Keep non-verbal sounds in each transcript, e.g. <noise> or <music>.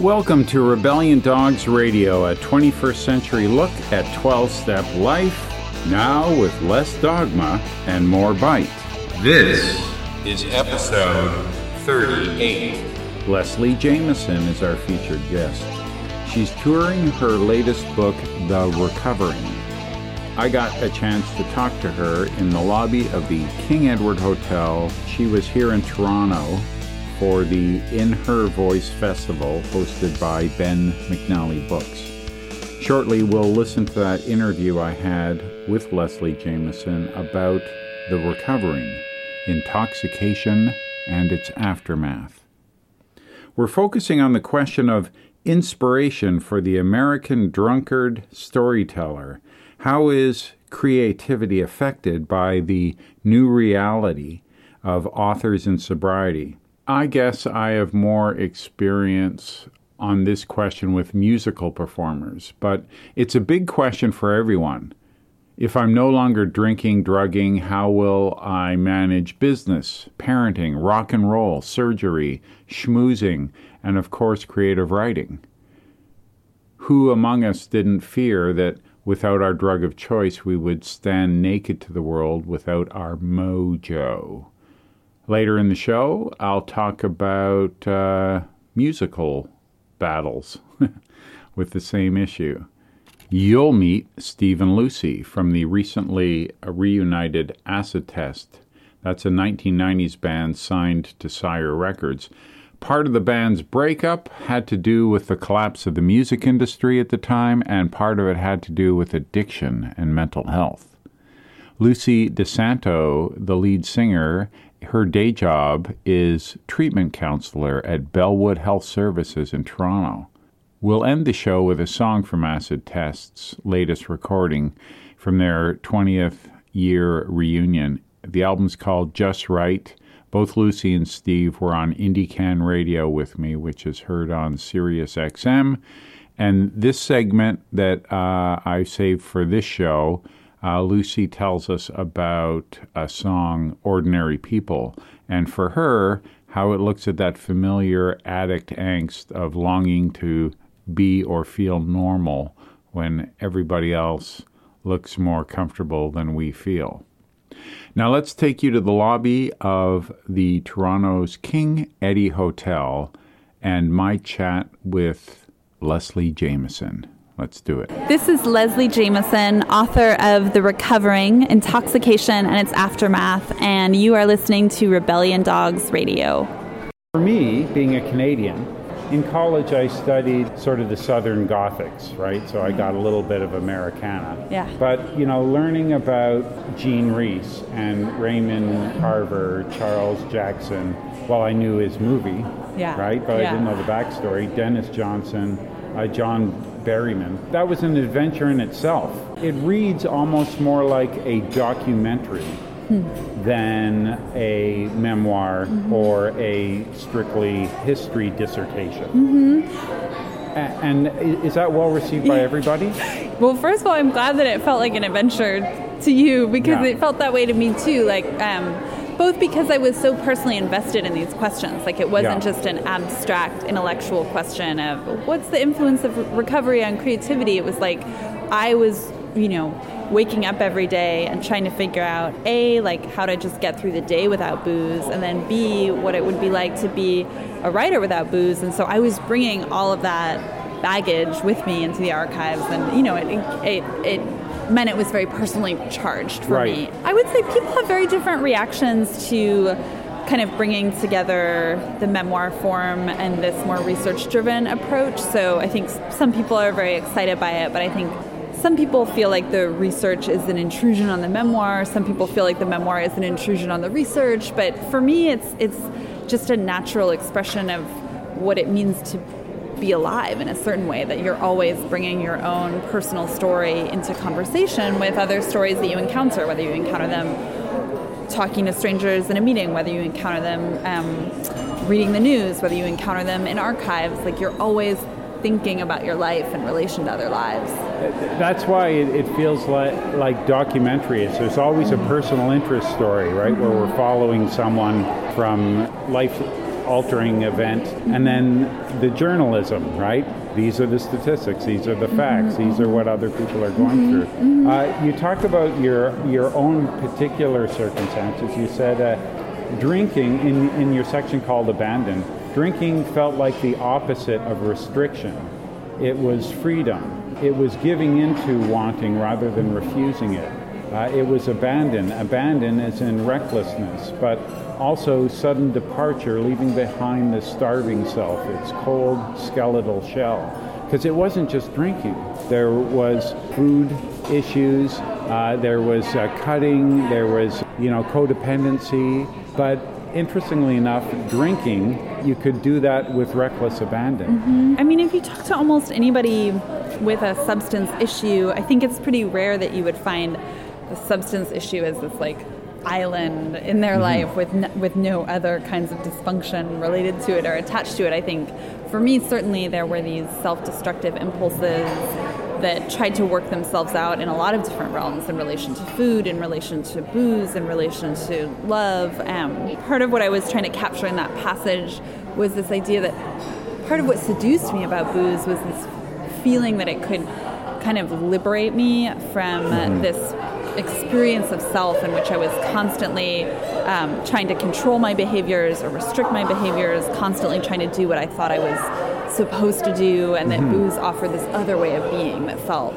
Welcome to Rebellion Dogs Radio, a 21st century look at 12 step life, now with less dogma and more bite. This is episode 38. Leslie Jamison is our featured guest. She's touring her latest book, The Recovering. I got a chance to talk to her in the lobby of the King Edward Hotel. She was here in Toronto for the In Her Voice Festival hosted by Ben McNally Books. Shortly, we'll listen to that interview I had with Leslie Jamison about the recovering, intoxication, and its aftermath. We're focusing on the question of inspiration for the American drunkard storyteller. How is creativity affected by the new reality of authors in sobriety? I guess I have more experience on this question with musical performers, but it's a big question for everyone. If I'm no longer drinking, drugging, how will I manage business, parenting, rock and roll, surgery, schmoozing, and of course, creative writing? Who among us didn't fear that without our drug of choice we would stand naked to the world without our mojo? Later in the show, I'll talk about uh, musical battles <laughs> with the same issue. You'll meet Steve and Lucy from the recently reunited Acid Test. That's a 1990s band signed to Sire Records. Part of the band's breakup had to do with the collapse of the music industry at the time, and part of it had to do with addiction and mental health. Lucy DeSanto, the lead singer, her day job is treatment counselor at Bellwood Health Services in Toronto. We'll end the show with a song from Acid Test's latest recording from their 20th year reunion. The album's called Just Right. Both Lucy and Steve were on IndieCan Radio with me, which is heard on Sirius XM. And this segment that uh, I saved for this show uh, Lucy tells us about a song, Ordinary People, and for her, how it looks at that familiar addict angst of longing to be or feel normal when everybody else looks more comfortable than we feel. Now let's take you to the lobby of the Toronto's King Eddie Hotel and my chat with Leslie Jamison. Let's do it. This is Leslie Jamison, author of The Recovering Intoxication and Its Aftermath, and you are listening to Rebellion Dogs Radio. For me, being a Canadian, in college I studied sort of the Southern Gothics, right? So I got a little bit of Americana. Yeah. But, you know, learning about Jean Rhys and Raymond Carver, Charles Jackson, well, I knew his movie, yeah. right? But yeah. I didn't know the backstory. Denis Johnson, uh, John Berryman. That was an adventure in itself. It reads almost more like a documentary hmm. than a memoir mm-hmm. or a strictly history dissertation. Mm-hmm. And is that well received by everybody? <laughs> well, first of all, I'm glad that it felt like an adventure to you because yeah. it felt that way to me too. Like, um, both because I was so personally invested in these questions. Like it wasn't yeah. just an abstract intellectual question of what's the influence of recovery on creativity. It was like I was, you know, waking up every day and trying to figure out a like how to just get through the day without booze and then b what it would be like to be a writer without booze and so i was bringing all of that baggage with me into the archives and you know it it, it meant it was very personally charged for right. me. I would say people have very different reactions to kind of bringing together the memoir form and this more research driven approach. So I think some people are very excited by it, but I think some people feel like the research is an intrusion on the memoir. Some people feel like the memoir is an intrusion on the research. But for me, it's it's just a natural expression of what it means to be alive in a certain way, that you're always bringing your own personal story into conversation with other stories that you encounter, whether you encounter them talking to strangers in a meeting, whether you encounter them um, reading the news, whether you encounter them in archives. Like you're always thinking about your life in relation to other lives. That's why it, feels like like documentary. It's, there's always a personal interest story, right, mm-hmm. where we're following someone from life altering event. And then the journalism, right? These are the statistics, these are the facts, mm-hmm. these are what other people are going through. Mm-hmm. Uh, you talked about your, your own particular circumstances. You said uh, drinking, in, in your section called Abandon, drinking felt like the opposite of restriction. It was freedom. It was giving into wanting rather than refusing it. Uh, it was abandon. Abandon is in recklessness, but also sudden departure, leaving behind the starving self, its cold skeletal shell. Because it wasn't just drinking. There was food issues, uh, there was uh, cutting, there was, you know, codependency, but interestingly enough, drinking, you could do that with reckless abandon. Mm-hmm. I mean, if you talk to almost anybody with a substance issue, I think it's pretty rare that you would find the substance issue as this like island in their mm-hmm. life with no, with no other kinds of dysfunction related to it or attached to it. I think for me certainly there were these self-destructive impulses that tried to work themselves out in a lot of different realms in relation to food, in relation to booze, in relation to love. Um, part of what I was trying to capture in that passage was this idea that part of what seduced me about booze was this feeling that it could kind of liberate me from mm-hmm. this experience of self in which I was constantly um, trying to control my behaviors or restrict my behaviors, constantly trying to do what I thought I was supposed to do, and that mm-hmm. booze offered this other way of being that felt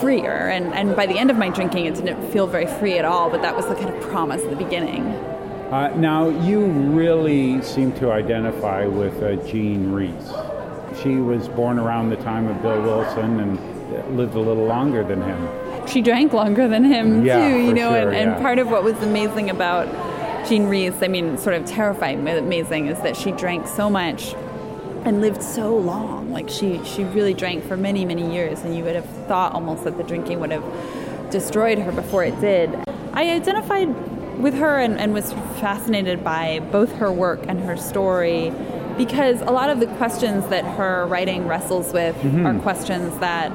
freer. And, and by the end of my drinking, it didn't feel very free at all, but that was the kind of promise at the beginning. Uh, now, you really seem to identify with uh, Jean Rhys. She was born around the time of Bill Wilson and lived a little longer than him she drank longer than him yeah, too, you know, sure, and, and yeah. part of what was amazing about Jean Rhys, I mean, sort of terrifying, amazing, is that she drank so much and lived so long. Like she, she really drank for many, many years, and you would have thought almost that the drinking would have destroyed her before it did. I identified with her and, and was fascinated by both her work and her story because a lot of the questions that her writing wrestles with mm-hmm. are questions that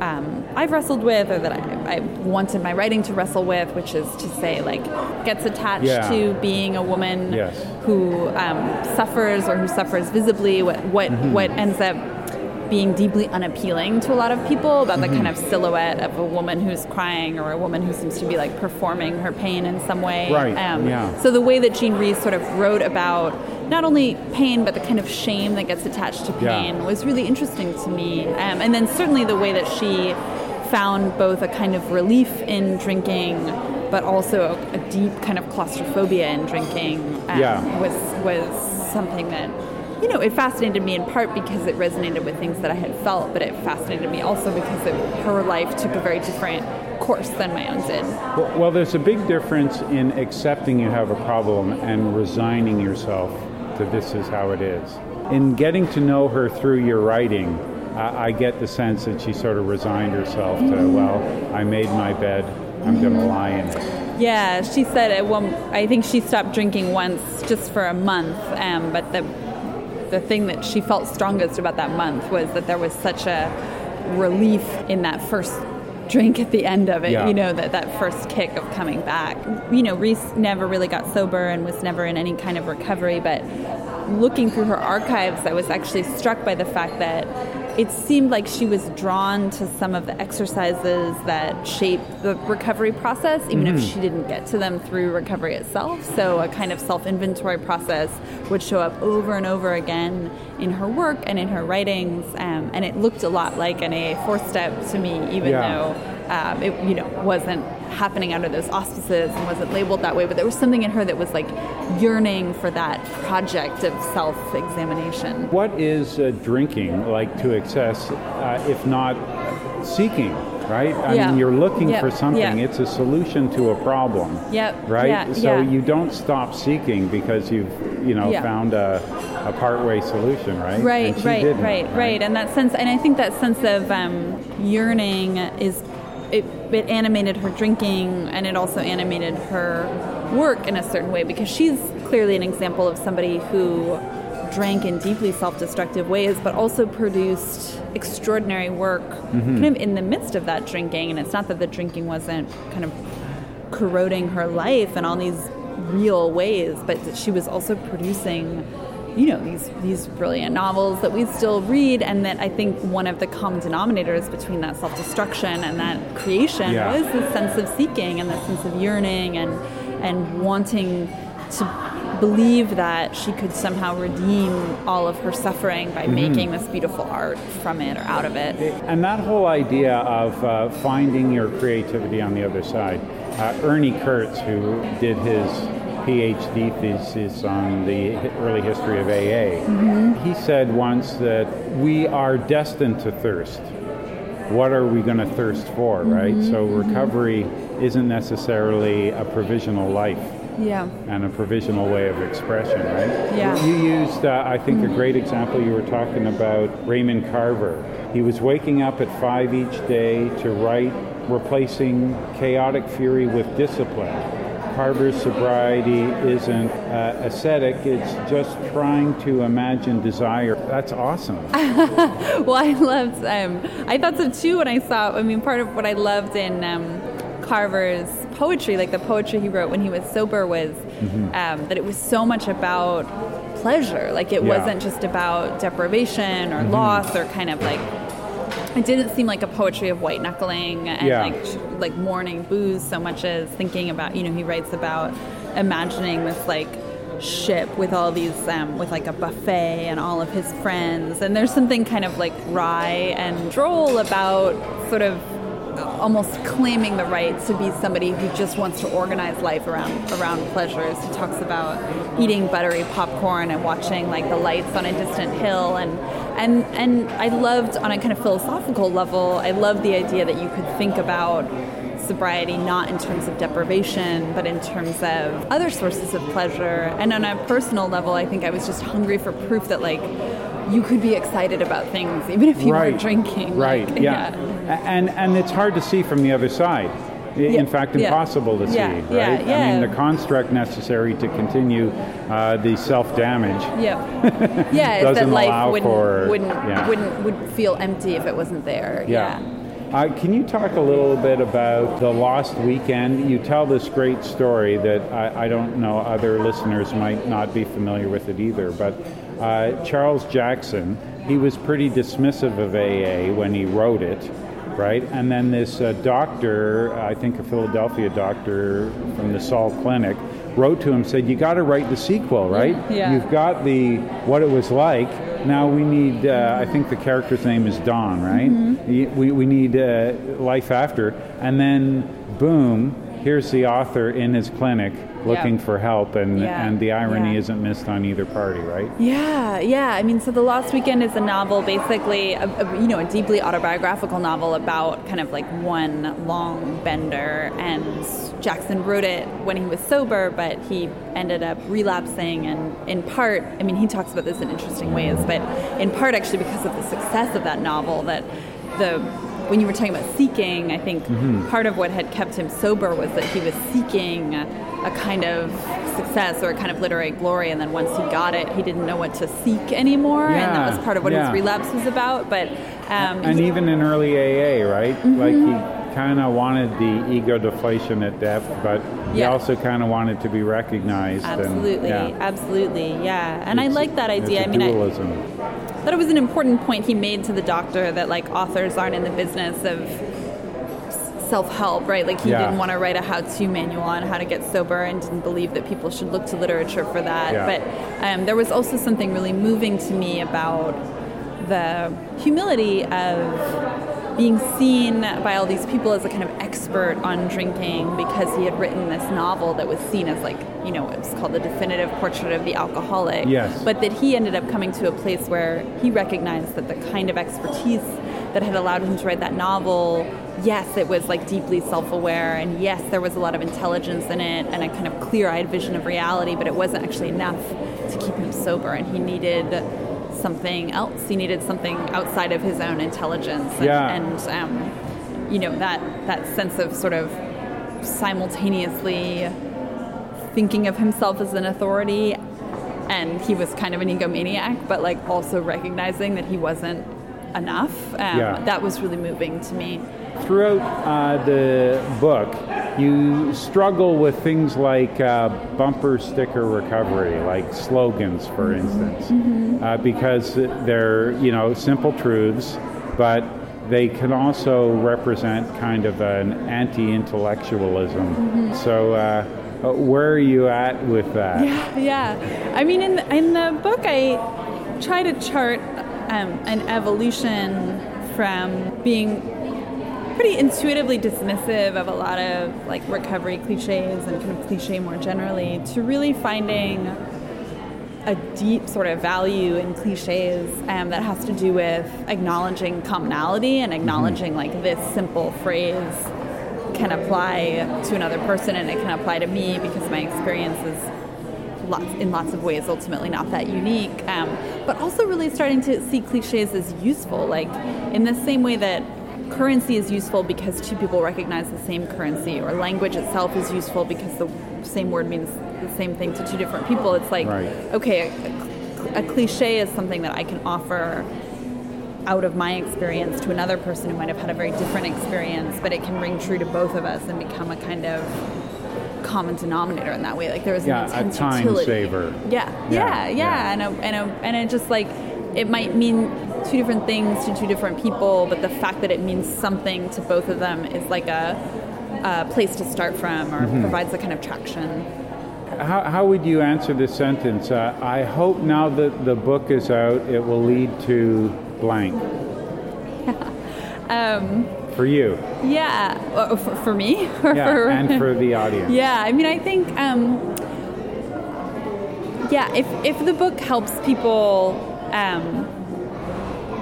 um, I've wrestled with or that I, I, wanted my writing to wrestle with, which is to say, like, gets attached yeah. to being a woman yes. who um, suffers or who suffers visibly, what, what, mm-hmm. what ends up being deeply unappealing to a lot of people about mm-hmm. the kind of silhouette of a woman who's crying or a woman who seems to be like performing her pain in some way. Right. Um, yeah. So the way that Jean Rhys sort of wrote about not only pain but the kind of shame that gets attached to pain yeah. was really interesting to me. Um, and then certainly the way that she found both a kind of relief in drinking but also a, a deep kind of claustrophobia in drinking um, yeah. was was something that you know, it fascinated me in part because it resonated with things that I had felt, but it fascinated me also because it, her life took a very different course than my own did. Well, well, there's a big difference in accepting you have a problem and resigning yourself to this is how it is. In getting to know her through your writing, I, I get the sense that she sort of resigned herself to, mm-hmm. well, I made my bed, I'm mm-hmm. going to lie in it. Yeah, she said at one. I think she stopped drinking once, just for a month. Um, but the the thing that she felt strongest about that month was that there was such a relief in that first drink at the end of it, yeah. you know, that, that first kick of coming back. You know, Rhys never really got sober and was never in any kind of recovery, but looking through her archives, I was actually struck by the fact that it seemed like she was drawn to some of the exercises that shape the recovery process, even mm-hmm. if she didn't get to them through recovery itself. So, a kind of self inventory process would show up over and over again in her work and in her writings. Um, and it looked a lot like an AA fourth step to me, even yeah. though um, it you know wasn't happening under those auspices and wasn't labeled that way but there was something in her that was like yearning for that project of self-examination what is uh, drinking like to excess uh, if not seeking right? I yeah. mean, you're looking yep. for something. Yeah. It's a solution to a problem. Yep. Right. Yeah. So yeah. you don't stop seeking because you've, you know, found a, a partway solution, right? Right. Right, right. Right. Right. And that sense, and I think that sense of um, yearning is it, it animated her drinking and it also animated her work in a certain way because she's clearly an example of somebody who drank in deeply self-destructive ways but also produced extraordinary work mm-hmm. kind of in the midst of that drinking and it's not that the drinking wasn't kind of corroding her life in all these real ways, but that she was also producing you know these these brilliant novels that we still read and that I think one of the common denominators between that self-destruction and that creation Yeah. was this sense of seeking and this sense of yearning and and wanting to believe that she could somehow redeem all of her suffering by making this beautiful art from it or out of it. And that whole idea of uh, finding your creativity on the other side. Uh, Ernie Kurtz, who did his PhD thesis on the early history of AA, mm-hmm. he said once that we are destined to thirst. What are we going to thirst for, mm-hmm, right? So mm-hmm. recovery isn't necessarily a provisional life Yeah. and a provisional way of expression, right? Yeah. You used, uh, I think, a great example. You were talking about Raymond Carver. He was waking up at five each day to write, replacing chaotic fury with discipline. Carver's sobriety isn't uh, ascetic, it's just trying to imagine desire. That's awesome. <laughs> Well, I loved. Um, I thought so too when I saw. I mean, part of what I loved in um, Carver's poetry, like the poetry he wrote when he was sober, was um, that it was so much about pleasure. Like it Yeah. wasn't just about deprivation or loss or kind of like. It didn't seem like a poetry of white knuckling and Yeah. like like mourning booze so much as thinking about. You know, he writes about imagining this like ship with all these um, with like a buffet and all of his friends and there's something kind of like wry and droll about sort of almost claiming the right to be somebody who just wants to organize life around around pleasures. He talks about eating buttery popcorn and watching like the lights on a distant hill. And and and I loved on a kind of philosophical level I loved the idea that you could think about sobriety not in terms of deprivation but in terms of other sources of pleasure. And on a personal level i think i was just hungry for proof that like you could be excited about things even if you right. weren't drinking. Right, Like, yeah. A- And, and it's hard to see from the other side. I- Yeah, In fact, yeah. impossible to see, Yeah, right? yeah, I mean, the construct necessary to continue uh, the self-damage yeah yeah <laughs> is Doesn't that life allow wouldn't for- wouldn't yeah. wouldn't would feel empty if it wasn't there yeah, Uh, can you talk a little bit about the Lost Weekend? You tell this great story that I, I don't know, other listeners might not be familiar with it either, but uh, Charles Jackson, he was pretty dismissive of AA when he wrote it, right? And then this uh, doctor, I think a Philadelphia doctor from the Saul Clinic, wrote to him, said, You got to write the sequel, right? Yeah. You've got the what it was like. Now we need. Uh, I think the character's name is Don, right? Mm-hmm. We we need uh, life after, and then boom, here's the author in his clinic looking for help, and Yeah. and the irony Yeah. isn't missed on either party, right? Yeah, yeah. I mean, so The Lost Weekend is a novel, basically, a, a, you know, a deeply autobiographical novel about kind of like one long bender. And Jackson wrote it when he was sober, but he ended up relapsing. And in part, I mean, he talks about this in interesting ways, but in part, actually, because of the success of that novel, that the when you were talking about seeking, I think part of what had kept him sober was that he was seeking a kind of success or a kind of literary glory, and then once he got it, he didn't know what to seek anymore, and that was part of what yeah. his relapse was about. But um, And even in early AA, right? Mm-hmm. Like he kind of wanted the ego deflation at depth, but he Yeah. also kind of wanted to be recognized. and- absolutely, yeah. absolutely, yeah. And I like that idea. it's I mean, I, dualism. Thought it was an important point he made to the doctor that like authors aren't in the business of self-help right like he Yeah. didn't want to write a how-to manual on how to get sober and didn't believe that people should look to literature for that Yeah. but um, there was also something really moving to me about the humility of being seen by all these people as a kind of expert on drinking because he had written this novel that was seen as like you know it was called the definitive portrait of the alcoholic Yes. but that he ended up coming to a place where he recognized that the kind of expertise that had allowed him to write that novel yes it was like deeply self-aware and yes there was a lot of intelligence in it and a kind of clear-eyed vision of reality but it wasn't actually enough to keep him sober and he needed something else he needed something outside of his own intelligence and, Yeah. and um, you know that that sense of sort of simultaneously thinking of himself as an authority and he was kind of an egomaniac but like also recognizing that he wasn't enough um, Yeah. that was really moving to me throughout uh, the book, you struggle with things like uh, bumper sticker recovery, like slogans, for instance, mm-hmm. uh, because they're you know simple truths, but they can also represent kind of an anti-intellectualism. Mm-hmm. So. Uh, uh, where are you at with that? Yeah, yeah. I mean, in the, in the book, I try to chart um, an evolution from being pretty intuitively dismissive of a lot of like recovery cliches and kind of cliche more generally to really finding a deep sort of value in cliches um, that has to do with acknowledging commonality and acknowledging like this simple phrase can apply to another person and it can apply to me because my experience is lots in lots of ways ultimately not that unique um, but also really starting to see cliches as useful like in the same way that currency is useful because two people recognize the same currency, or language itself is useful because the same word means the same thing to two different people. It's like, right. okay, a, a cliche is something that I can offer out of my experience to another person who might have had a very different experience, but it can ring true to both of us and become a kind of common denominator in that way. Like there is yeah, an intense a time utility. saver. Yeah, yeah, yeah, yeah, yeah. And, a, and, a, and it just like it might mean two different things to two different people, but the fact that it means something to both of them is like a, a place to start from or mm-hmm. provides a kind of traction. How, how would you answer this sentence? Uh, I hope now that the book is out, it will lead to blank. <laughs> um, for you? Yeah, uh, for, for, me? <laughs> yeah, for, and for the <laughs> audience. Yeah, I mean, I think, um, yeah, if, if the book helps people um,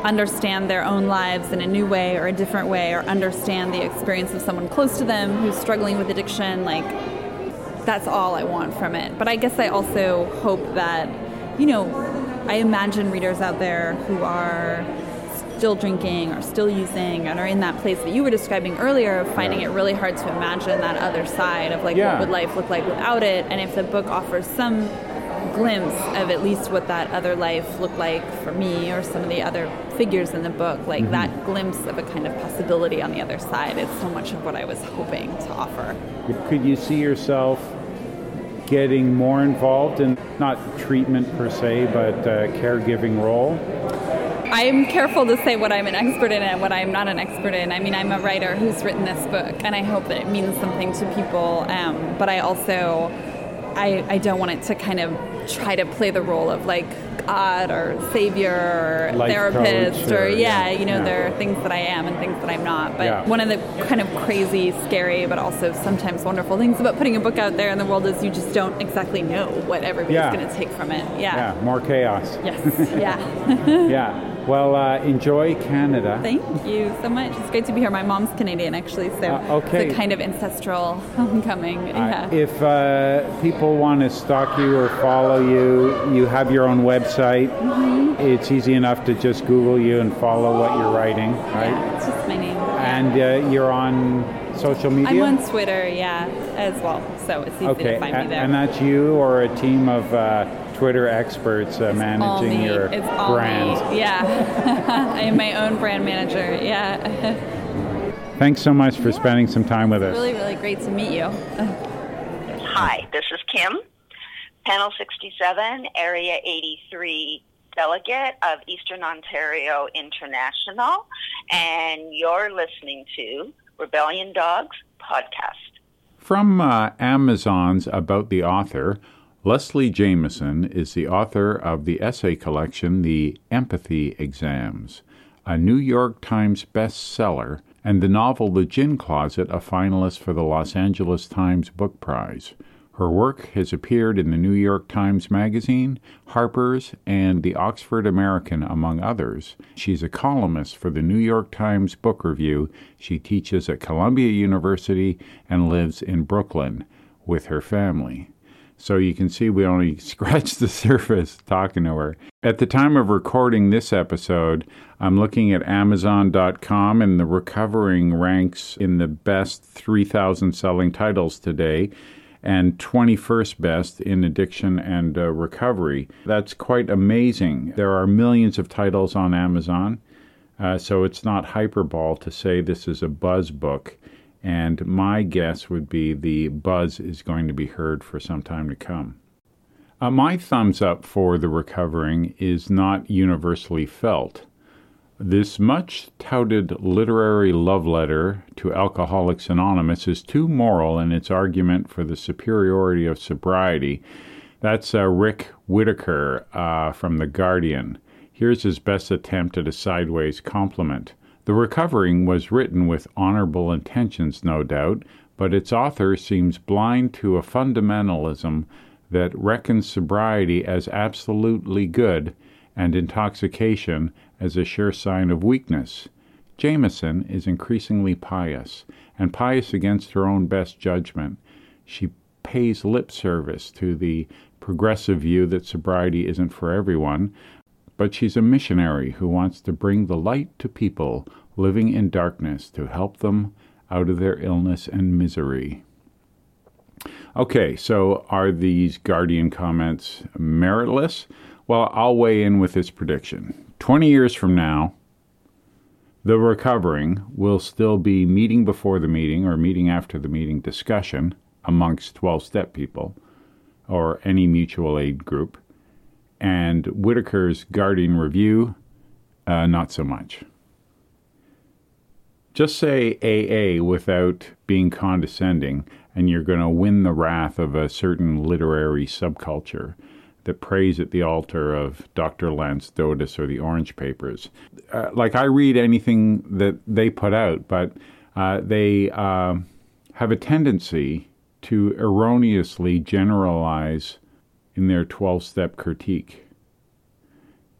understand their own lives in a new way or a different way or understand the experience of someone close to them who's struggling with addiction like that's all I want from it. But I guess I also hope that you know, I imagine readers out there who are still drinking or still using and are in that place that you were describing earlier of finding yeah. it really hard to imagine that other side of like yeah. what would life look like without it and if the book offers some glimpse of at least what that other life looked like for me or some of the other figures in the book, like mm-hmm. that glimpse of a kind of possibility on the other side is so much of what I was hoping to offer. Could you see yourself getting more involved in not treatment per se, but a caregiving role? I'm careful to say what I'm an expert in and what I'm not an expert in. I mean, I'm a writer who's written this book, and I hope that it means something to people. Um, but I also, I, I don't want it to kind of try to play the role of like God or savior or Life therapist or, or, yeah, you know, yeah. there are things that I am and things that I'm not. But yeah. one of the kind of crazy, scary, but also sometimes wonderful things about putting a book out there in the world is you just don't exactly know what everybody's going to take from it. Yeah. Yeah, more chaos. Yes. <laughs> yeah. <laughs> yeah. Well, uh, enjoy Canada. Thank you so much. It's great to be here. My mom's Canadian, actually, so uh, okay. it's a kind of ancestral <laughs> homecoming. Uh, yeah. if uh, people want to stalk you or follow you, you have your own website. Mm-hmm. It's easy enough to just Google you and follow what you're writing, right? Yeah, it's just my name. And uh, you're on social media? I'm on Twitter, yeah, as well. So it's easy okay. to find me there. And that's you or a team of uh, Twitter experts uh, managing your it's brand. Me. Yeah, <laughs> I am my own brand manager. Yeah. <laughs> Thanks so much for spending some time with us. Really, really great to meet you. <laughs> Hi, this is Kim, Panel 67, Area 83 delegate of Eastern Ontario International, and you're listening to Rebellion Dogs podcast. From uh, Amazon's About the Author, Leslie Jamison is the author of the essay collection The Empathy Exams, a New York Times bestseller, and the novel The Gin Closet, a finalist for the Los Angeles Times Book Prize. Her work has appeared in the New York Times Magazine, Harper's, and the Oxford American, among others. She's a columnist for the New York Times Book Review. She teaches at Columbia University and lives in Brooklyn with her family. So you can see we only <laughs> scratched the surface talking to her. At the time of recording this episode, I'm looking at Amazon.com and the recovering ranks in the best 3,000 selling titles today and 21st best in addiction and uh, recovery. That's quite amazing. There are millions of titles on Amazon. Uh, so it's not hyperbole to say this is a buzz book. And my guess would be the buzz is going to be heard for some time to come. Uh, my thumbs up for The Recovering is not universally felt. This much touted literary love letter to Alcoholics Anonymous is too moral in its argument for the superiority of sobriety. That's uh, Rick Whitaker uh, from The Guardian. Here's his best attempt at a sideways compliment. The Recovering was written with honorable intentions, no doubt, but its author seems blind to a fundamentalism that reckons sobriety as absolutely good and intoxication as a sure sign of weakness. Jamison is increasingly pious, and pious against her own best judgment. She pays lip service to the progressive view that sobriety isn't for everyone, but she's a missionary who wants to bring the light to people living in darkness to help them out of their illness and misery. Okay, so are these Guardian comments meritless? Well, I'll weigh in with this prediction. 20 years from now, the recovering will still be meeting before the meeting or meeting after the meeting discussion amongst 12 step people or any mutual aid group. And Whitaker's Guardian Review, uh, not so much. Just say AA without being condescending, and you're going to win the wrath of a certain literary subculture that prays at the altar of Dr. Lance Dodes or the Orange Papers. Uh, like I read anything that they put out, but uh, they uh, have a tendency to erroneously generalize in their 12 step critique.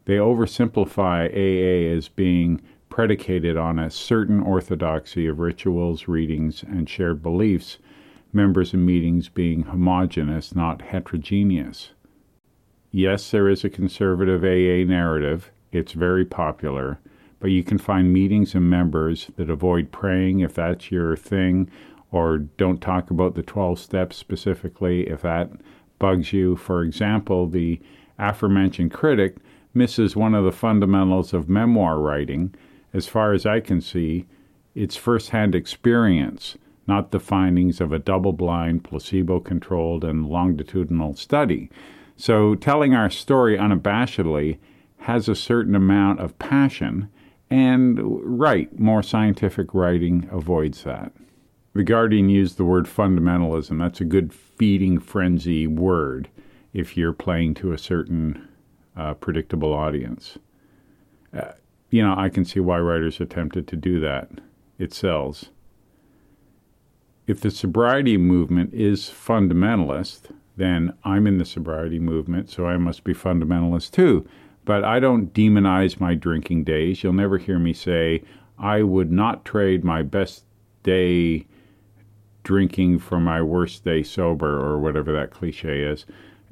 They oversimplify AA as being predicated on a certain orthodoxy of rituals, readings, and shared beliefs, members and meetings being homogeneous, not heterogeneous. Yes, there is a conservative AA narrative. It's very popular. But you can find meetings and members that avoid praying if that's your thing, or don't talk about the 12 steps specifically if that bugs you. For example, the aforementioned critic misses one of the fundamentals of memoir writing. As far as I can see, it's firsthand experience, not the findings of a double blind, placebo controlled, and longitudinal study. So telling our story unabashedly has a certain amount of passion, and right, more scientific writing avoids that. The Guardian used the word fundamentalism. That's a good feeding frenzy word if you're playing to a certain uh, predictable audience. Uh, you know, I can see why writers are tempted to do that. It sells. If the sobriety movement is fundamentalist, then I'm in the sobriety movement, so I must be fundamentalist too. But I don't demonize my drinking days. You'll never hear me say, I would not trade my best day drinking for my worst day sober, or whatever that cliche is.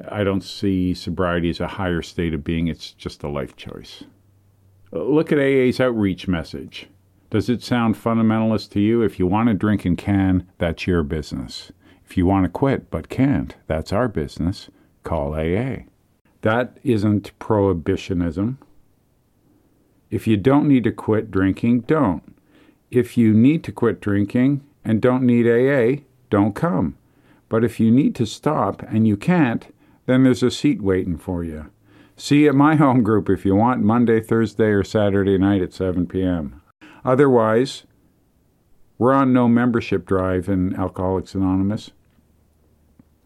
I don't see sobriety as a higher state of being, it's just a life choice. Look at AA's outreach message. Does it sound fundamentalist to you? If you want to drink and can, that's your business. If you want to quit but can't, that's our business. Call AA. That isn't prohibitionism. If you don't need to quit drinking, don't. If you need to quit drinking and don't need AA, don't come. But if you need to stop and you can't, then there's a seat waiting for you. See at my home group if you want, Monday, Thursday, or Saturday night at 7 p.m. Otherwise, we're on no membership drive in Alcoholics Anonymous,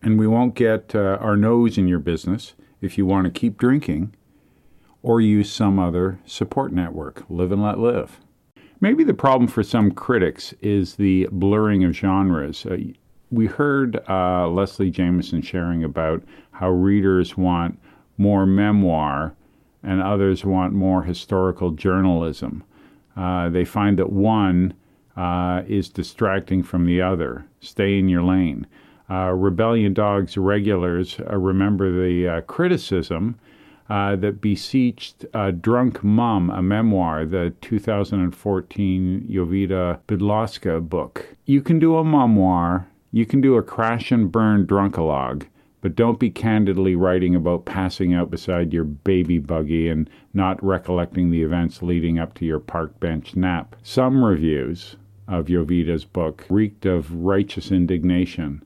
and we won't get uh, our nose in your business if you want to keep drinking or use some other support network. Live and let live. Maybe the problem for some critics is the blurring of genres. Uh, we heard uh, Leslie Jamison sharing about how readers want more memoir and others want more historical journalism. Uh, they find that one uh, is distracting from the other. Stay in your lane. Uh, Rebellion Dog's regulars uh, remember the criticism uh, that beseeched a Drunk Mom, a memoir, the 2014 Jowita Bydlowska book. You can do a memoir, you can do a crash and burn drunkalogue, but don't be candidly writing about passing out beside your baby buggy and not recollecting the events leading up to your park bench nap. Some reviews of Jowita's book reeked of righteous indignation.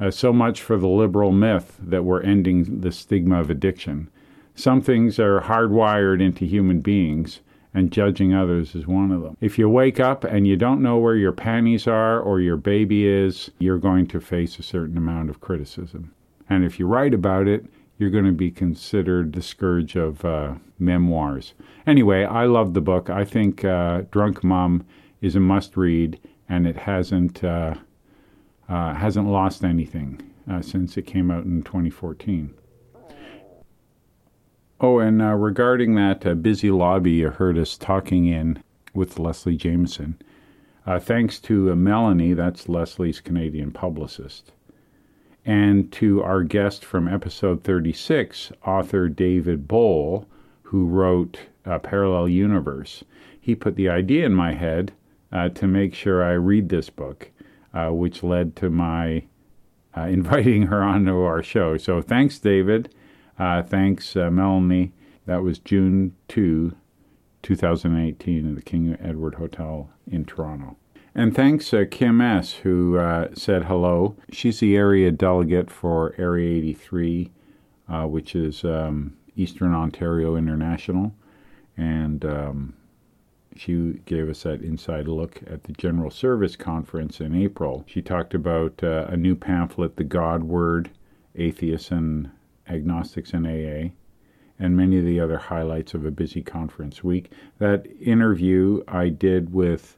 Uh, so much for the liberal myth that we're ending the stigma of addiction. Some things are hardwired into human beings, and judging others is one of them. If you wake up and you don't know where your panties are or your baby is, you're going to face a certain amount of criticism. And if you write about it, you're going to be considered the scourge of uh, memoirs. Anyway, I love the book. I think uh, Drunk Mom is a must read, and it hasn't uh, uh hasn't lost anything uh, since it came out in 2014. Oh, and uh, regarding that busy lobby you heard us talking in with Leslie Jamison, thanks to Melanie, that's Leslie's Canadian publicist and to our guest from episode 36, author David Bohl, who wrote a Parallel Universe. He put the idea in my head uh, to make sure I read this book, uh, which led to my uh, <laughs> inviting her onto our show. So thanks, David. Uh, thanks, uh, Melanie. That was June 2, 2018, at the King Edward Hotel in Toronto. And thanks, uh, Kim S., who uh, said hello. She's the area delegate for Area 83, uh, which is um, Eastern Ontario International. And um, she gave us that inside look at the General Service Conference in April. She talked about uh, a new pamphlet, The God Word Atheists and Agnostics in AA and many of the other highlights of a busy conference week. That interview I did with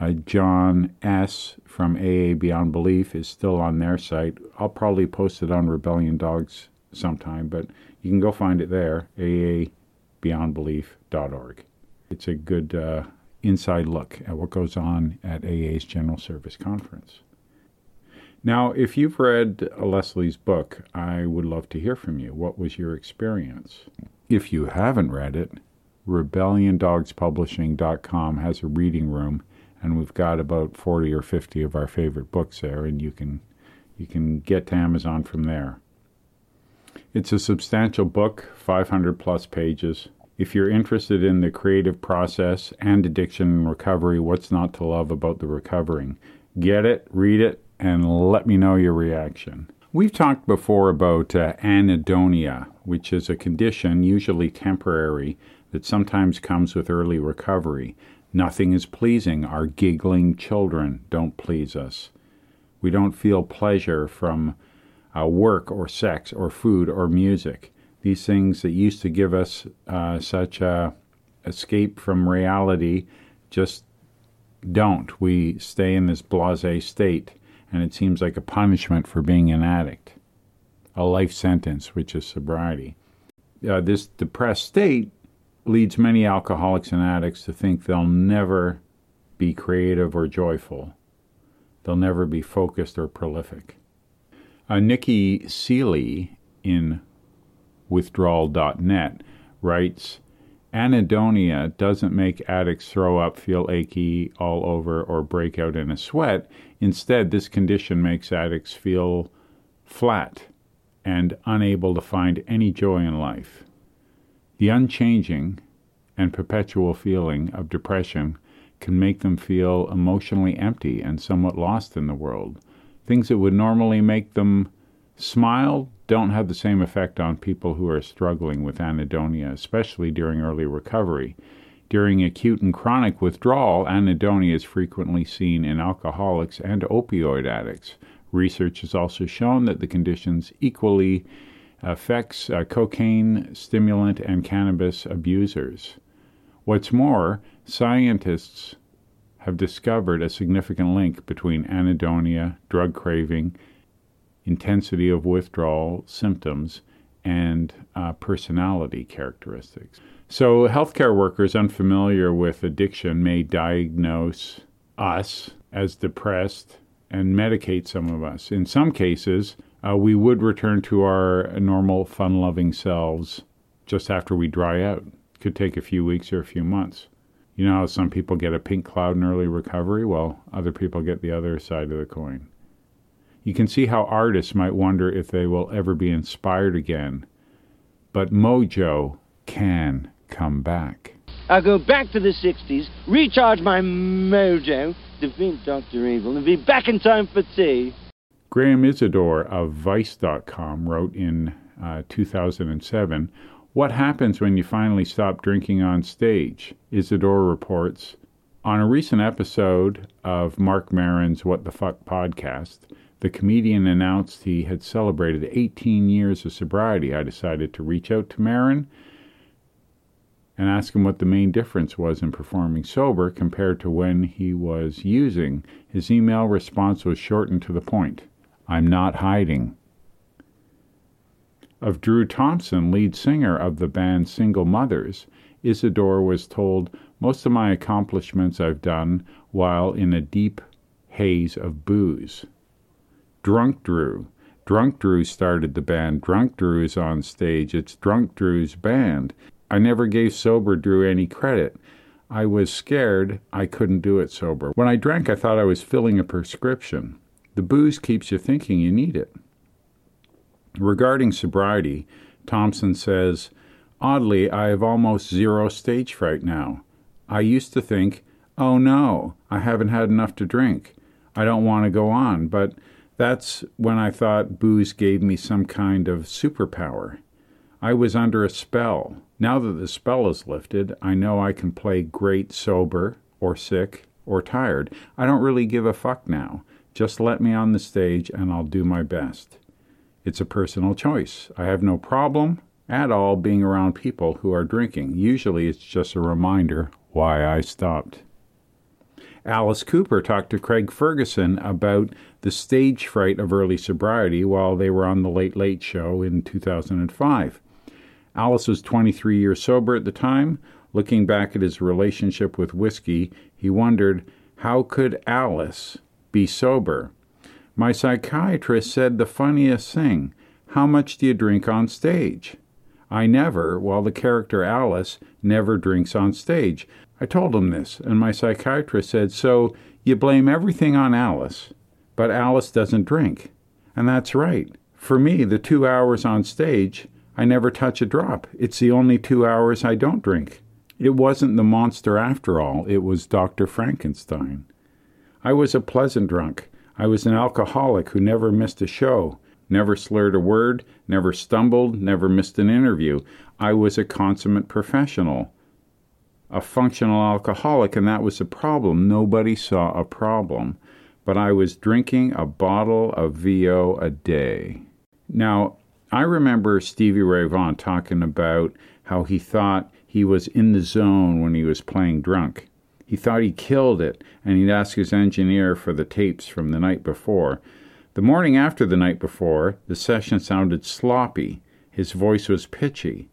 uh, John S. from AA Beyond Belief is still on their site. I'll probably post it on Rebellion Dogs sometime, but you can go find it there, aabeyondbelief.org. It's a good uh, inside look at what goes on at AA's General Service Conference. Now, if you've read Leslie's book, I would love to hear from you. What was your experience? If you haven't read it, RebellionDogsPublishing.com has a reading room and we've got about 40 or 50 of our favorite books there and you can you can get to Amazon from there. It's a substantial book, 500 plus pages. If you're interested in the creative process and addiction and recovery, what's not to love about the recovering? Get it, read it, and let me know your reaction. We've talked before about uh, anhedonia, which is a condition, usually temporary, that sometimes comes with early recovery. Nothing is pleasing. Our giggling children don't please us. We don't feel pleasure from uh, work or sex or food or music. These things that used to give us uh, such a escape from reality just don't. We stay in this blase state, and it seems like a punishment for being an addict, a life sentence, which is sobriety. Uh, this depressed state leads many alcoholics and addicts to think they'll never be creative or joyful. They'll never be focused or prolific. Uh, Nikki Seeley in withdrawal.net writes Anhedonia doesn't make addicts throw up, feel achy all over, or break out in a sweat. Instead, this condition makes addicts feel flat and unable to find any joy in life. The unchanging and perpetual feeling of depression can make them feel emotionally empty and somewhat lost in the world. Things that would normally make them smile don't have the same effect on people who are struggling with anhedonia, especially during early recovery. During acute and chronic withdrawal, anhedonia is frequently seen in alcoholics and opioid addicts. Research has also shown that the conditions equally affects uh, cocaine, stimulant, and cannabis abusers. What's more, scientists have discovered a significant link between anhedonia, drug craving, intensity of withdrawal symptoms, and uh, personality characteristics. So, healthcare workers unfamiliar with addiction may diagnose us as depressed and medicate some of us. In some cases, uh, we would return to our normal, fun loving selves just after we dry out. Could take a few weeks or a few months. You know how some people get a pink cloud in early recovery? Well, other people get the other side of the coin. You can see how artists might wonder if they will ever be inspired again. But mojo can come back. I'll go back to the 60s, recharge my mojo, defeat Dr. Evil, and be back in time for tea. Graham Isador of Vice.com wrote in uh, 2007 What happens when you finally stop drinking on stage? Isador reports On a recent episode of Marc Maron's What the Fuck podcast, the comedian announced he had celebrated 18 years of sobriety. I decided to reach out to Maron and ask him what the main difference was in performing sober compared to when he was using. His email response was short and to the point I'm not hiding. Of Drew Thompson, lead singer of the band Single Mothers, Isador was told, Most of my accomplishments I've done while in a deep haze of booze. Drunk Drew. Drunk Drew started the band. Drunk Drew is on stage. It's Drunk Drew's band. I never gave sober Drew any credit. I was scared I couldn't do it sober. When I drank, I thought I was filling a prescription. The booze keeps you thinking you need it. Regarding sobriety, Thompson says, Oddly, I have almost zero stage fright now. I used to think, oh no, I haven't had enough to drink. I don't want to go on, but that's when I thought booze gave me some kind of superpower. I was under a spell. Now that the spell is lifted, I know I can play great sober, or sick, or tired. I don't really give a fuck now. Just let me on the stage and I'll do my best. It's a personal choice. I have no problem at all being around people who are drinking. Usually it's just a reminder why I stopped. Alice Cooper talked to Craig Ferguson about the stage fright of early sobriety while they were on the Late Late Show in 2005. Alice was 23 years sober at the time. Looking back at his relationship with whiskey, he wondered how could Alice be sober? My psychiatrist said the funniest thing How much do you drink on stage? I never, while the character Alice never drinks on stage. I told him this, and my psychiatrist said, So you blame everything on Alice, but Alice doesn't drink. And that's right. For me, the two hours on stage, I never touch a drop. It's the only two hours I don't drink. It wasn't the monster after all, it was Dr. Frankenstein. I was a pleasant drunk. I was an alcoholic who never missed a show, never slurred a word, never stumbled, never missed an interview. I was a consummate professional, a functional alcoholic, and that was a problem. Nobody saw a problem. But I was drinking a bottle of VO a day. Now, I remember Stevie Ray Vaughan talking about how he thought he was in the zone when he was playing drunk. He thought he killed it, and he'd ask his engineer for the tapes from the night before. The morning after the night before, the session sounded sloppy. His voice was pitchy.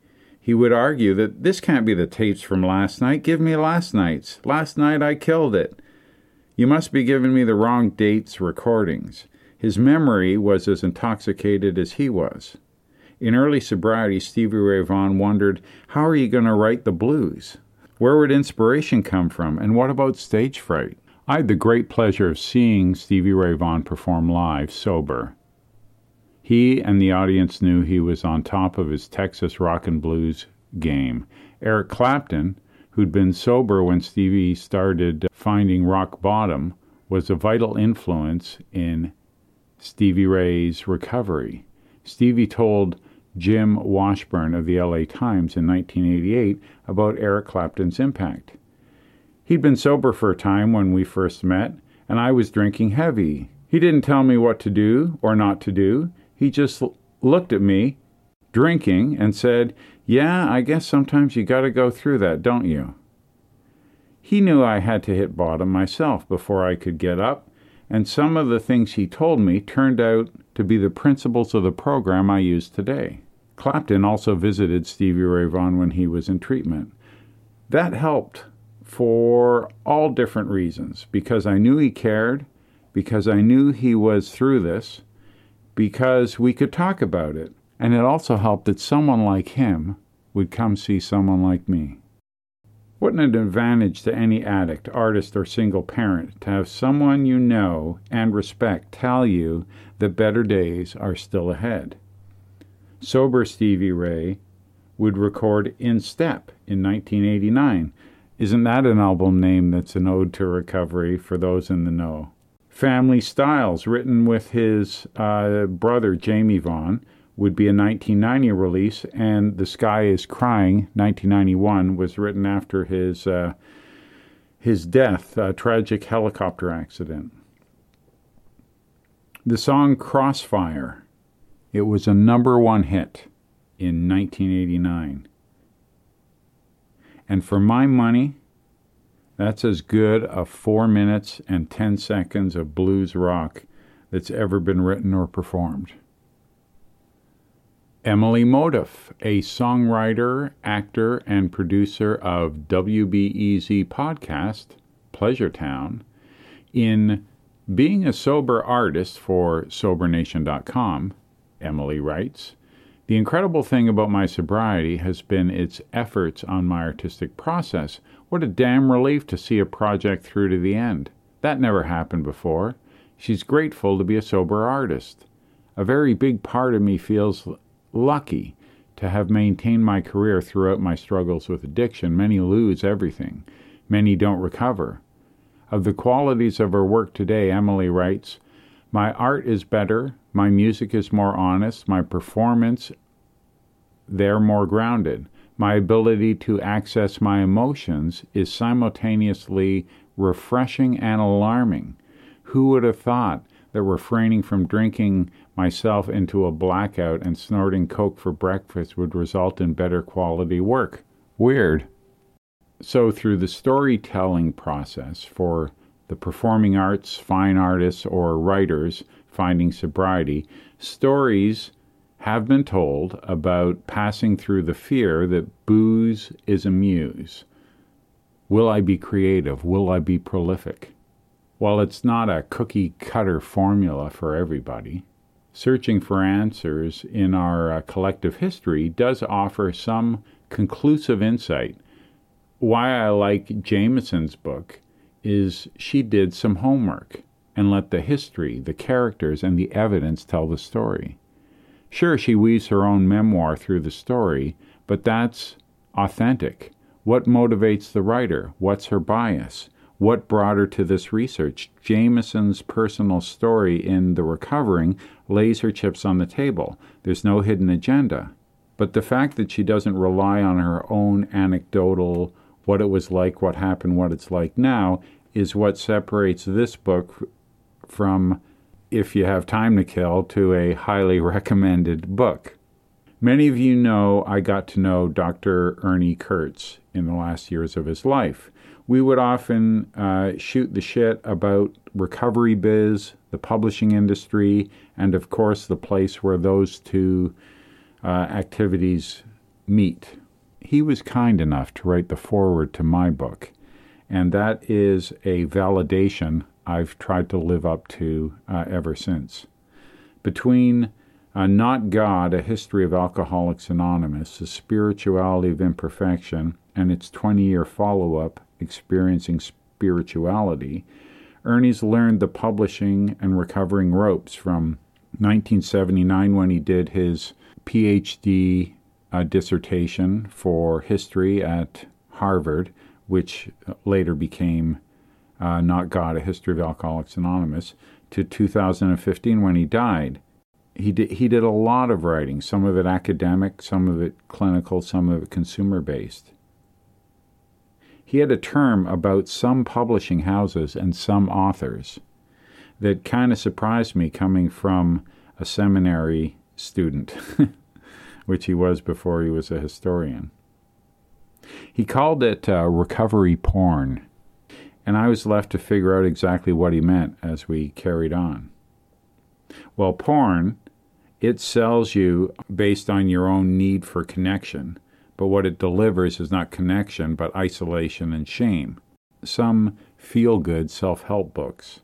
He would argue that this can't be the tapes from last night. Give me last night's. Last night I killed it. You must be giving me the wrong dates recordings. His memory was as intoxicated as he was. In early sobriety, Stevie Ray Vaughan wondered, how are you going to write the blues? Where would inspiration come from? And what about stage fright? I had the great pleasure of seeing Stevie Ray Vaughan perform live, sober. He and the audience knew he was on top of his Texas rock and blues game. Eric Clapton, who'd been sober when Stevie started finding rock bottom, was a vital influence in Stevie Ray's recovery. Stevie told Jim Washburn of the LA Times in 1988 about Eric Clapton's impact. He'd been sober for a time when we first met, and I was drinking heavy. He didn't tell me what to do or not to do. He just looked at me, drinking, and said, Yeah, I guess sometimes you gotta go through that, don't you? He knew I had to hit bottom myself before I could get up, and some of the things he told me turned out to be the principles of the program I use today. Clapton also visited Stevie Ray Vaughan when he was in treatment. That helped for all different reasons because I knew he cared, because I knew he was through this, because we could talk about it, and it also helped that someone like him would come see someone like me. What an advantage to any addict, artist, or single parent to have someone you know and respect tell you that better days are still ahead. Sober Stevie Ray would record In Step in 1989. Isn't that an album name that's an ode to recovery for those in the know? Family Styles, written with his uh, brother Jamie Vaughan, would be a 1990 release, and The Sky is Crying, 1991, was written after his, uh, his death, a tragic helicopter accident. The song Crossfire, it was a number one hit in 1989. And for my money, that's as good a four minutes and ten seconds of blues rock that's ever been written or performed. Emily Modaff, a songwriter, actor, and producer of WBEZ podcast, Pleasure Town, in being a sober artist for SoberNation.com, Emily writes, the incredible thing about my sobriety has been its efforts on my artistic process. What a damn relief to see a project through to the end. That never happened before. She's grateful to be a sober artist. A very big part of me feels lucky to have maintained my career throughout my struggles with addiction. Many lose everything, many don't recover. Of the qualities of her work today, Emily writes, My art is better, my music is more honest, my performance they're more grounded. My ability to access my emotions is simultaneously refreshing and alarming. Who would have thought that refraining from drinking myself into a blackout and snorting coke for breakfast would result in better quality work? Weird. So, through the storytelling process for the performing arts, fine artists, or writers finding sobriety, stories have been told about passing through the fear that booze is a muse. Will I be creative? Will I be prolific? While it's not a cookie cutter formula for everybody, searching for answers in our uh, collective history does offer some conclusive insight. Why I like Jamison's book is she did some homework and let the history, the characters, and the evidence tell the story. Sure, she weaves her own memoir through the story, but that's authentic. What motivates the writer? What's her bias? What brought her to this research? Jamison's personal story in The Recovering lays her chips on the table. There's no hidden agenda. But the fact that she doesn't rely on her own anecdotal, what it was like, what happened, what it's like now, is what separates this book from If You Have Time to Kill to a highly <laughs> recommended book. Many of you know I got to know Dr. Ernie Kurtz in the last years of his life. We would often uh, shoot the shit about recovery biz, the publishing industry, and of course the place where those two uh, activities meet. He was kind enough to write the foreword to my book, and that is a validation I've tried to live up to uh, ever since. Between uh, Not God, A History of Alcoholics Anonymous, The Spirituality of Imperfection, and its 20 year follow up, Experiencing Spirituality, Ernie's learned the publishing and recovering ropes from 1979 when he did his PhD uh, dissertation for history at Harvard, which later became uh, Not God, A History of Alcoholics Anonymous, to 2015 when he died. He did, he did a lot of writing, some of it academic, some of it clinical, some of it consumer based. He had a term about some publishing houses and some authors that kind of surprised me coming from a seminary student, <laughs> which he was before he was a historian. He called it uh, recovery porn and I was left to figure out exactly what he meant as we carried on. Well, porn, it sells you based on your own need for connection, but what it delivers is not connection, but isolation and shame. Some feel good self help books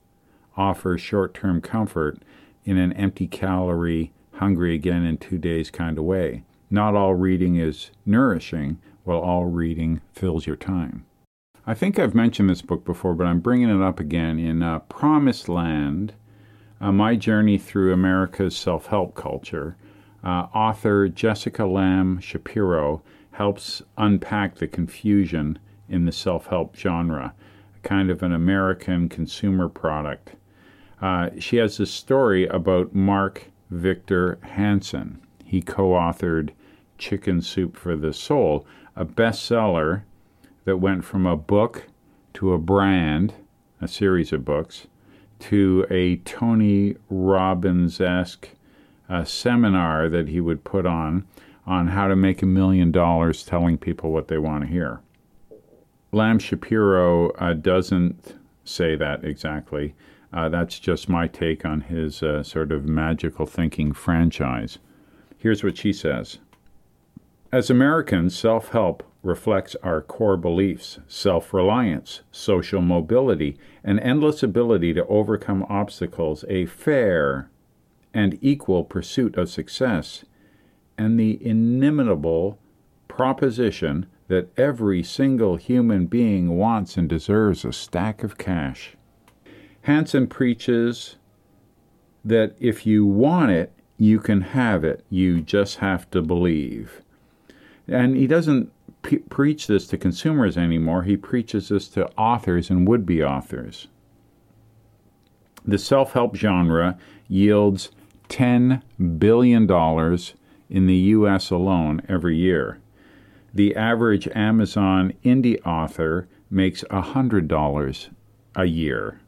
offer short term comfort in an empty calorie, hungry again in two days kind of way. Not all reading is nourishing, while all reading fills your time. I think I've mentioned this book before, but I'm bringing it up again in uh, Promised Land uh, My Journey Through America's Self Help Culture. Uh, author Jessica Lamb Shapiro helps unpack the confusion in the self help genre, a kind of an American consumer product. Uh, she has a story about Mark Victor Hansen. He co authored Chicken Soup for the Soul, a bestseller that went from a book to a brand, a series of books, to a Tony Robbins esque uh, seminar that he would put on on how to make a million dollars telling people what they want to hear. Lamb Shapiro uh, doesn't say that exactly. Uh, that's just my take on his uh, sort of magical thinking franchise. Here's what she says As Americans, self help reflects our core beliefs self reliance, social mobility, an endless ability to overcome obstacles, a fair and equal pursuit of success, and the inimitable proposition that every single human being wants and deserves a stack of cash. Hansen preaches that if you want it, you can have it. You just have to believe. And he doesn't preach this to consumers anymore. He preaches this to authors and would be authors. The self help genre yields $10 billion in the U.S. alone every year. The average Amazon indie author makes $100 a year.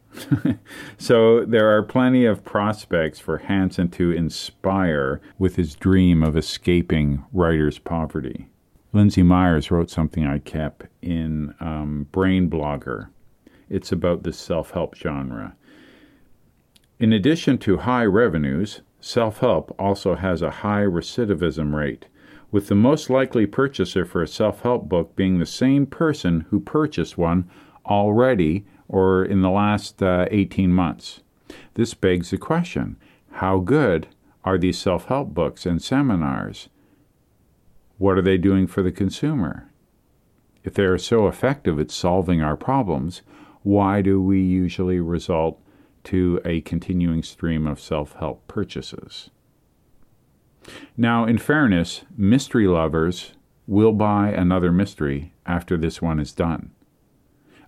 <laughs> so there are plenty of prospects for Hansen to inspire with his dream of escaping writer's poverty. Lindsay Myers wrote something I kept in um, Brain Blogger. It's about the self help genre. In addition to high revenues, self help also has a high recidivism rate, with the most likely purchaser for a self help book being the same person who purchased one already or in the last uh, 18 months. This begs the question how good are these self help books and seminars? What are they doing for the consumer? If they are so effective at solving our problems, why do we usually result to a continuing stream of self help purchases? Now, in fairness, mystery lovers will buy another mystery after this one is done.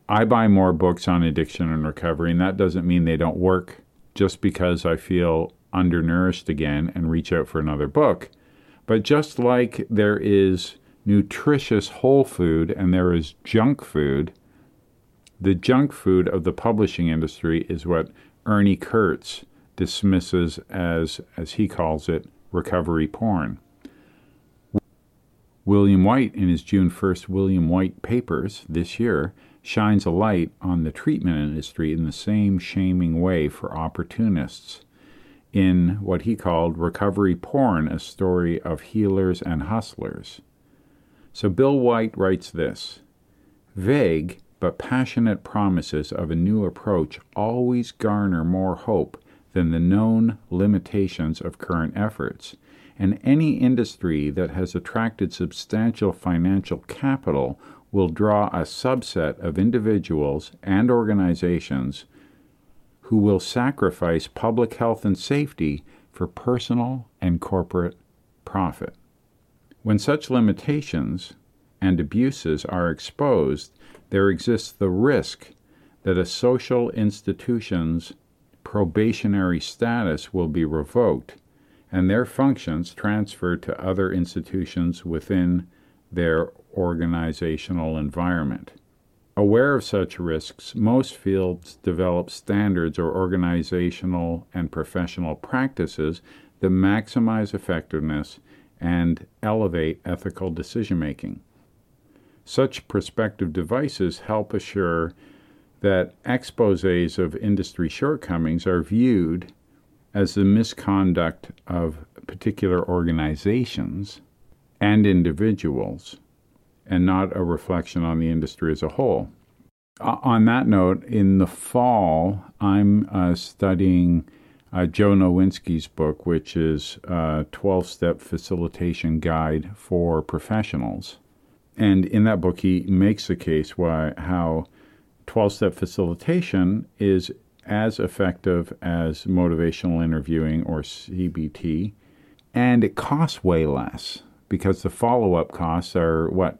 I buy more books on addiction and recovery, and that doesn't mean they don't work just because I feel undernourished again and reach out for another book. But just like there is nutritious whole food and there is junk food, the junk food of the publishing industry is what Ernie Kurtz dismisses as, as he calls it, recovery porn. William White, in his June 1st William White papers this year, shines a light on the treatment industry in the same shaming way for opportunists in what he called Recovery Porn, a story of healers and hustlers. So Bill White writes this Vague but passionate promises of a new approach always garner more hope than the known limitations of current efforts, and any industry that has attracted substantial financial capital will draw a subset of individuals and organizations who will sacrifice public health and safety for personal and corporate profit. When such limitations and abuses are exposed, there exists the risk that a social institution's probationary status will be revoked and their functions transferred to other institutions within their organizational environment. Aware of such risks, most fields develop standards or organizational and professional practices that maximize effectiveness and elevate ethical decision making. Such prospective devices help assure that exposes of industry shortcomings are viewed as the misconduct of particular organizations and individuals and not a reflection on the industry as a whole. Uh, on that note, in the fall, I'm uh, studying uh, Joe Nowinski's book, which is a 12 step facilitation guide for professionals. and in that book, he makes the case why how 12 step facilitation is as effective as motivational interviewing or CBT, and it costs way less because the follow up costs are what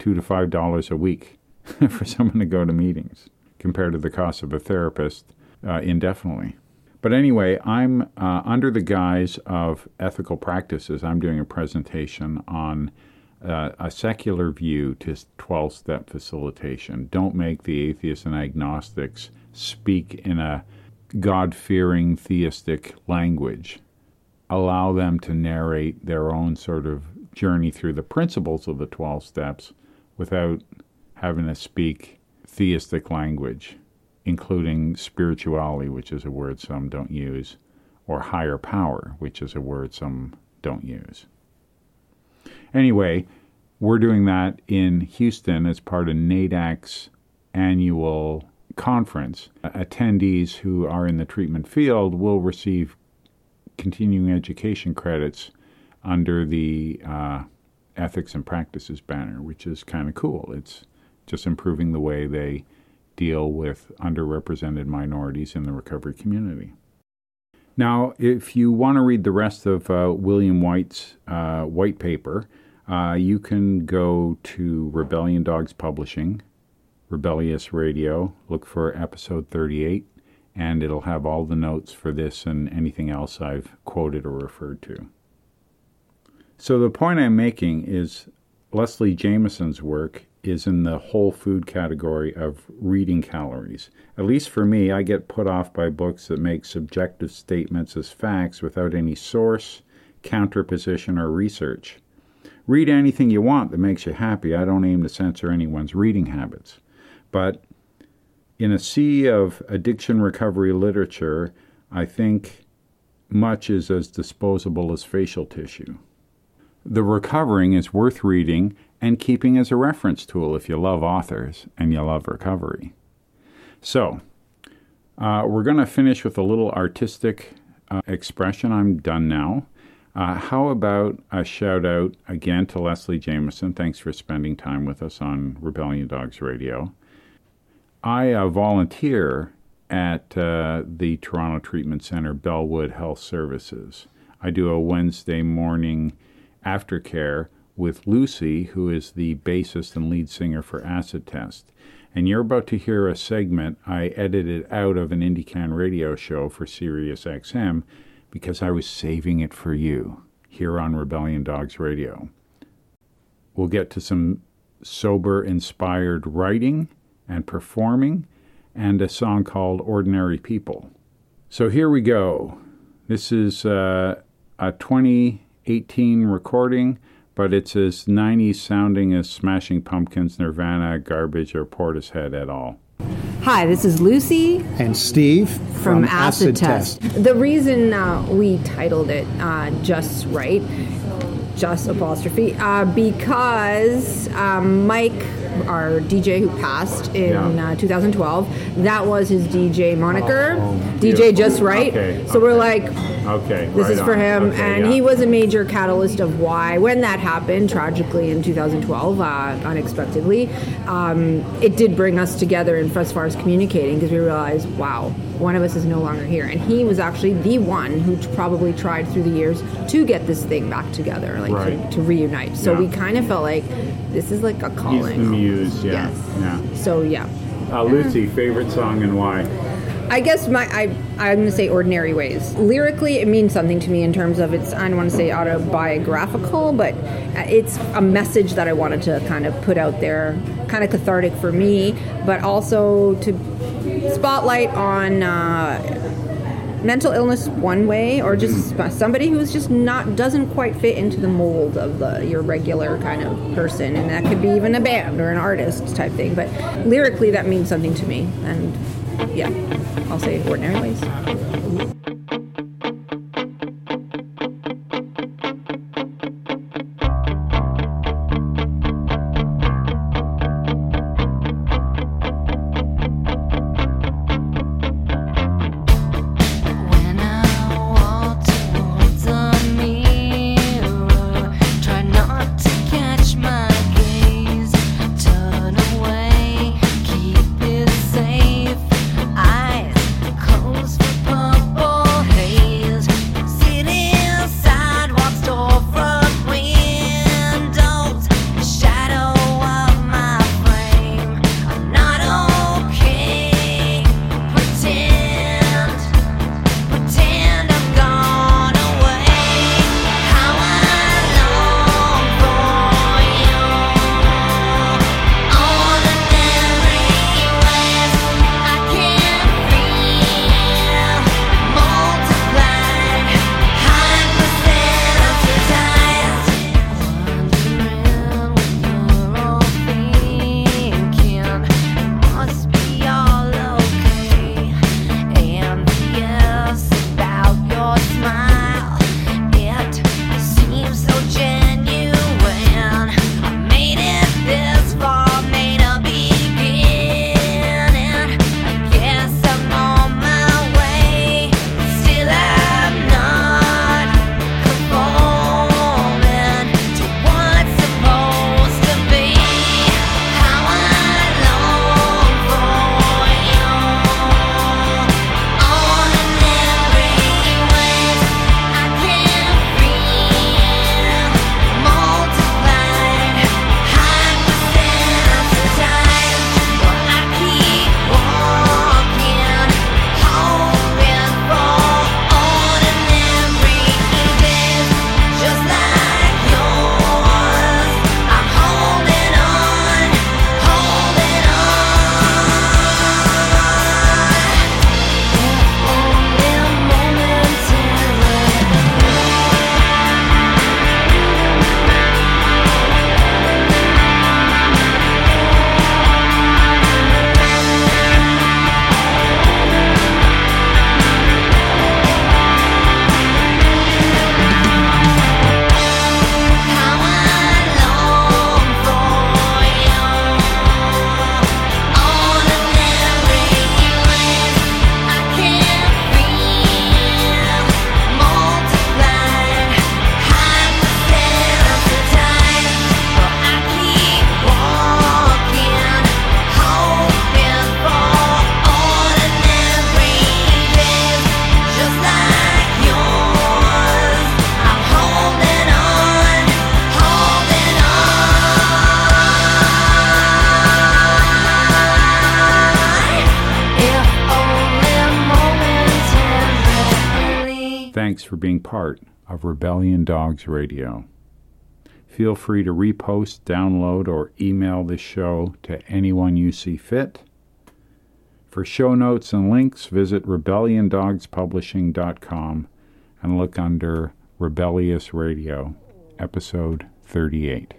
two to five dollars a week <laughs> for someone to go to meetings compared to the cost of a therapist uh, indefinitely. But anyway, I'm uh, under the guise of ethical practices. I'm doing a presentation on uh, a secular view to 12 step facilitation. Don't make the atheists and agnostics speak in a God fearing theistic language. Allow them to narrate their own sort of journey through the principles of the 12 steps without having to speak theistic language, including spirituality, which is a word some don't use, or higher power, which is a word some don't use. Anyway, we're doing that in Houston as part of NAADAC's annual conference. Attendees who are in the treatment field will receive continuing education credits under the uh, Ethics and Practices banner, which is kind of cool. It's just improving the way they deal with underrepresented minorities in the recovery community. Now, if you want to read the rest of uh, William White's uh, white paper, uh, you can go to Rebellion Dogs Publishing, Rebellious Radio, look for episode 38, and it'll have all the notes for this and anything else I've quoted or referred to. So, the point I'm making is Leslie Jamison's work is in the whole food category of reading calories. At least for me, I get put off by books that make subjective statements as facts without any source, counterposition, or research. Read anything you want that makes you happy. I don't aim to censor anyone's reading habits. But in a sea of addiction recovery literature, I think much is as disposable as facial tissue. The Recovering is worth reading and keeping as a reference tool if you love authors and you love recovery. So, uh, we're going to finish with a little artistic uh, expression. I'm done now. Uh, how about a shout out again to Leslie Jamison? Thanks for spending time with us on Rebellion Dogs Radio. I uh, volunteer at uh, the Toronto Treatment Center Bellwood Health Services. I do a Wednesday morning aftercare with Lucy, who is the bassist and lead singer for Acid Test. And you're about to hear a segment I edited out of an IndyCan radio show for Sirius XM because I was saving it for you here on Rebellion Dogs Radio. We'll get to some sober inspired writing and performing and a song called Ordinary People. So here we go. This is uh, a 2018 recording, but it's as 90s sounding as Smashing Pumpkins, Nirvana, Garbage, or Portishead at all. Hi, this is Lucy and Steve from, from Acid, Acid Test. Test. The reason uh, we titled it uh, Just Right, just apostrophe, uh, because um, Mike our DJ who passed in yeah. uh, 2012. That was his DJ moniker, oh, DJ Just Right. Okay, so okay. we're like, okay, this right is for on. him, okay, and yeah. he was a major catalyst of why, when that happened tragically in 2012, uh, unexpectedly, um, it did bring us together in as far as communicating because we realized, wow, one of us is no longer here, and he was actually the one who probably tried through the years to get this thing back together, like right. to, to, reunite. So yeah. we kind of felt like this is like a calling used. Yeah. Yes. Yeah. So yeah. Uh, Lucy, favorite song and why? I guess my I I'm gonna say ordinary ways. Lyrically, it means something to me in terms of it's I don't want to say autobiographical, but it's a message that I wanted to kind of put out there, kind of cathartic for me, but also to spotlight on. Uh, mental illness one way or just mm. somebody who's just not doesn't quite fit into the mold of the your regular kind of person and that could be even a band or an artist type thing but lyrically that means something to me and yeah. I'll say ordinary ways being part of Rebellion Dogs Radio. Feel free to repost, download, or email this show to anyone you see fit. For show notes and links, visit rebelliondogspublishing.com and look under Rebellious Radio, episode 38.